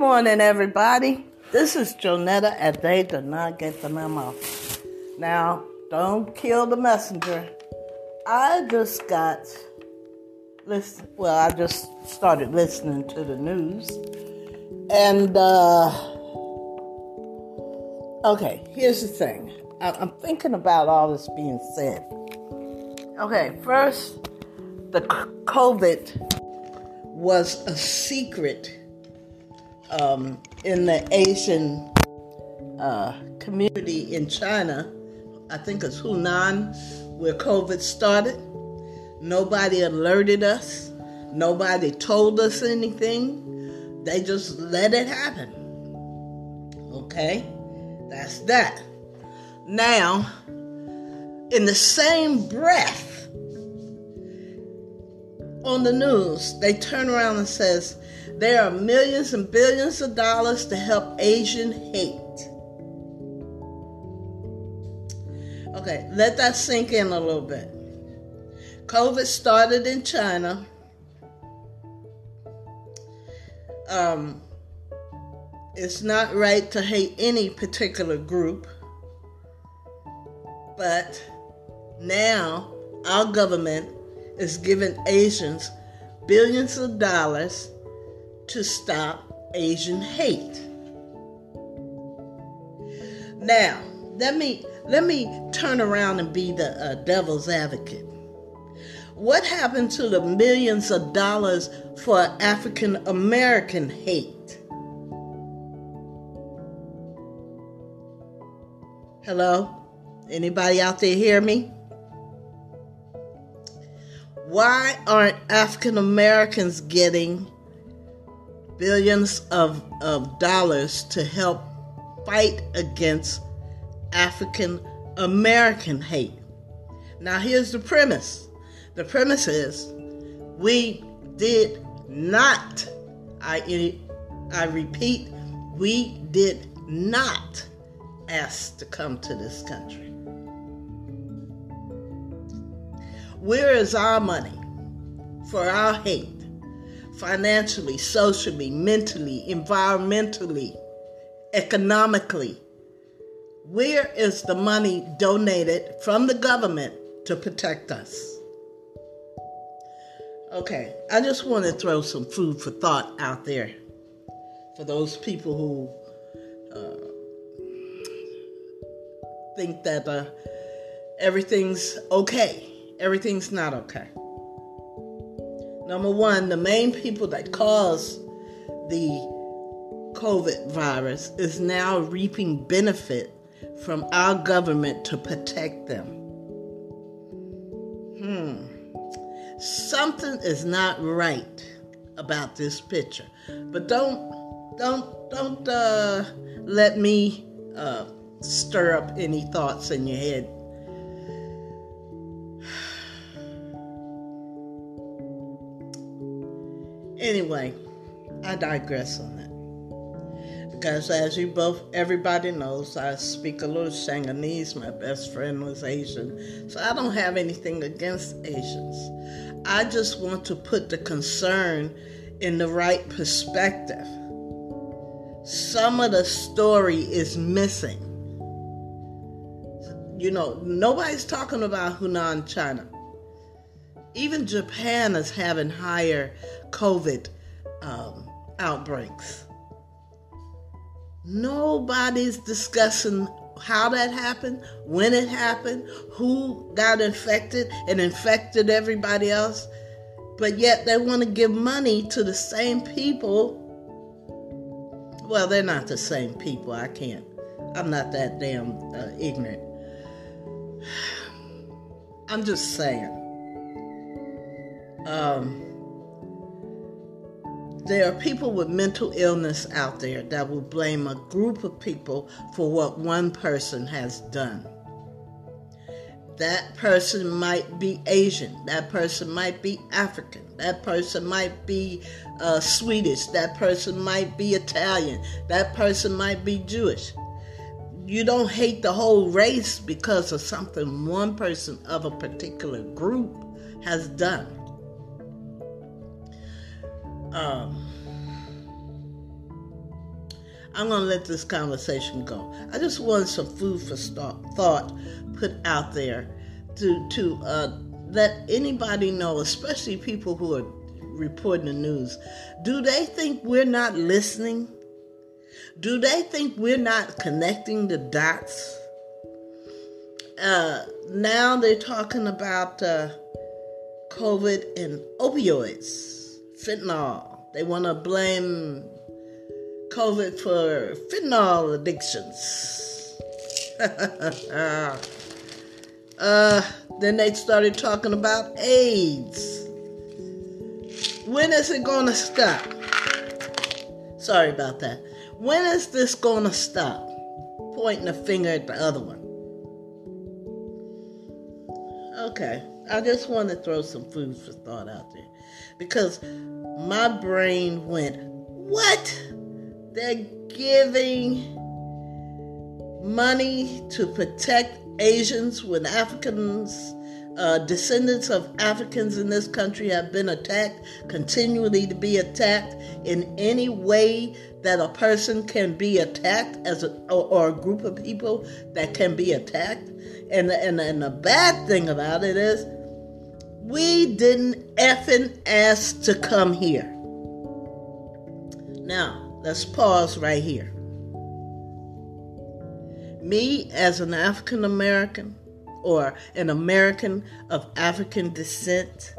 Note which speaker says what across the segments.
Speaker 1: morning, everybody. This is Jonetta, and they did not get the memo. Now, don't kill the messenger. I just got listen. Well, I just started listening to the news, and uh, okay. Here's the thing. I- I'm thinking about all this being said. Okay, first, the COVID was a secret um, in the Asian uh, community in China. I think it's Hunan, where COVID started. Nobody alerted us. Nobody told us anything. They just let it happen. Okay? That's that. Now, in the same breath, on the news, they turn around and says there are millions and billions of dollars to help Asian hate. Okay, let that sink in a little bit. COVID started in China. Um, it's not right to hate any particular group, but now our government is giving Asians billions of dollars to stop Asian hate. Now, let me let me turn around and be the uh, devil's advocate. What happened to the millions of dollars for African American hate? Hello? Anybody out there hear me? Why aren't African Americans getting billions of, of dollars to help fight against African American hate? Now, here's the premise the premise is we did not, I, I repeat, we did not ask to come to this country. Where is our money for our hate? Financially, socially, mentally, environmentally, economically. Where is the money donated from the government to protect us? Okay, I just want to throw some food for thought out there for those people who uh, think that uh, everything's okay everything's not okay. Number one, the main people that caused the COVID virus is now reaping benefit from our government to protect them. Hmm. Something is not right about this picture. But don't don't don't uh, let me uh, stir up any thoughts in your head Anyway, I digress on that. Because as you both, everybody knows, I speak a little Shanghainese. My best friend was Asian. So I don't have anything against Asians. I just want to put the concern in the right perspective. Some of the story is missing. You know, nobody's talking about Hunan, China. Even Japan is having higher COVID um, outbreaks. Nobody's discussing how that happened, when it happened, who got infected and infected everybody else. But yet they want to give money to the same people. Well, they're not the same people. I can't. I'm not that damn uh, ignorant. I'm just saying. Um, there are people with mental illness out there that will blame a group of people for what one person has done. That person might be Asian. That person might be African. That person might be uh, Swedish. That person might be Italian. That person might be Jewish. You don't hate the whole race because of something one person of a particular group has done. Um, I'm going to let this conversation go. I just wanted some food for thought put out there to, to uh, let anybody know, especially people who are reporting the news. Do they think we're not listening? Do they think we're not connecting the dots? Uh, now they're talking about uh, COVID and opioids, fentanyl. They want to blame COVID for fentanyl addictions. uh, then they started talking about AIDS. When is it going to stop? Sorry about that. When is this going to stop? Pointing a finger at the other one. Okay, I just want to throw some food for thought out there because my brain went, What? They're giving money to protect Asians when Africans, uh, descendants of Africans in this country have been attacked, continually to be attacked in any way that a person can be attacked as a, or, or a group of people that can be attacked. And, and, and the bad thing about it is, we didn't effing ask to come here. Now, Let's pause right here. Me, as an African American or an American of African descent,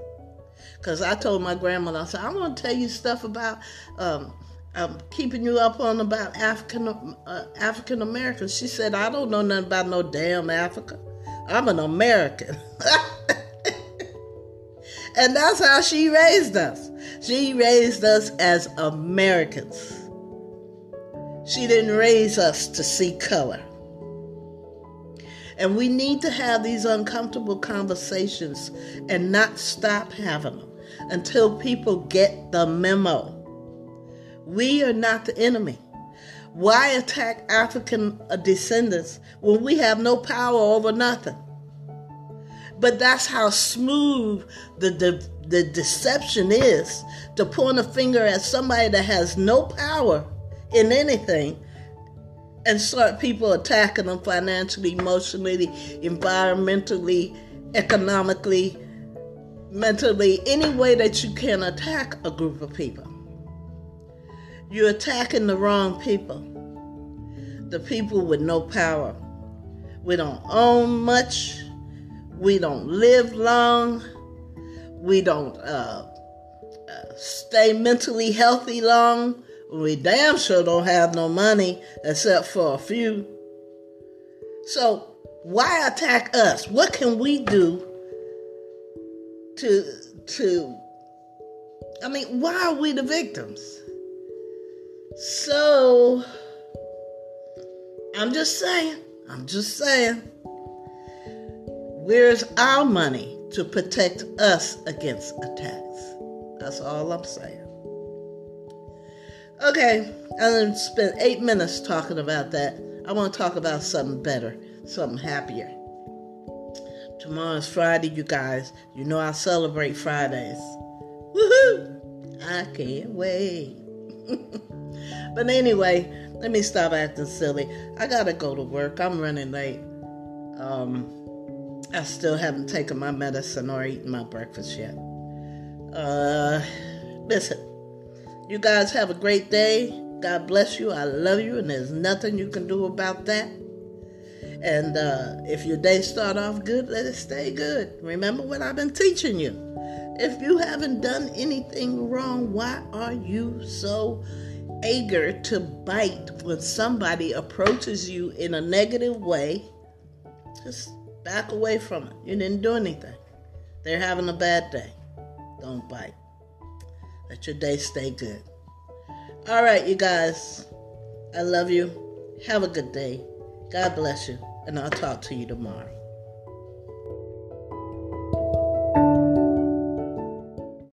Speaker 1: because I told my grandmother, I said, I'm going to tell you stuff about um, um, keeping you up on about African uh, African Americans. She said, I don't know nothing about no damn Africa. I'm an American. and that's how she raised us. She raised us as Americans. She didn't raise us to see color. And we need to have these uncomfortable conversations and not stop having them until people get the memo. We are not the enemy. Why attack African descendants when we have no power over nothing? But that's how smooth the, the, the deception is to point a finger at somebody that has no power in anything and start people attacking them financially, emotionally, environmentally, economically, mentally, any way that you can attack a group of people. You're attacking the wrong people, the people with no power. We don't own much, we don't live long, we don't uh, uh, stay mentally healthy long we damn sure don't have no money except for a few. So why attack us? What can we do to to I mean, why are we the victims? So I'm just saying, I'm just saying. Where's our money to protect us against attacks? That's all I'm saying. Okay, I spent eight minutes talking about that. I want to talk about something better, something happier. Tomorrow's Friday, you guys. You know I celebrate Fridays. Woohoo! I can't wait. but anyway, let me stop acting silly. I gotta go to work. I'm running late. Um, I still haven't taken my medicine or eaten my breakfast yet. Uh, listen. You guys have a great day. God bless you. I love you, and there's nothing you can do about that. And uh, if your day start off good, let it stay good. Remember what I've been teaching you. If you haven't done anything wrong, why are you so eager to bite when somebody approaches you in a negative way? Just back away from it. You didn't do anything. They're having a bad day. Don't bite. Let your day stay good. All right, you guys. I love you. Have a good day. God bless you. And I'll talk to you tomorrow.